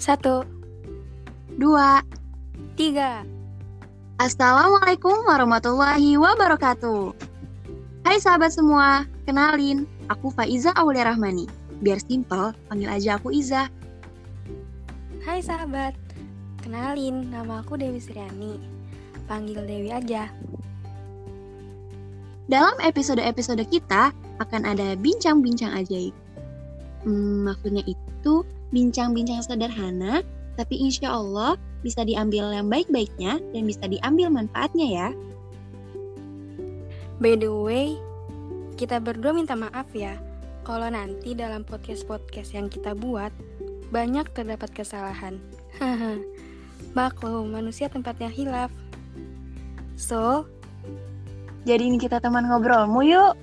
Satu, Dua. tiga. Assalamualaikum warahmatullahi wabarakatuh. Hai sahabat semua, kenalin, aku Faiza Aulia Rahmani. Biar simpel, panggil aja aku Iza. Hai sahabat, kenalin nama aku Dewi Sriani. Panggil Dewi aja. Dalam episode-episode kita akan ada bincang-bincang ajaib. Hmm, maksudnya itu bincang-bincang sederhana, tapi insya Allah bisa diambil yang baik-baiknya dan bisa diambil manfaatnya ya. By the way, kita berdua minta maaf ya kalau nanti dalam podcast-podcast yang kita buat banyak terdapat kesalahan. Maklum, manusia tempatnya hilaf. So, Jadi ini kita teman ngobrolmu yuk.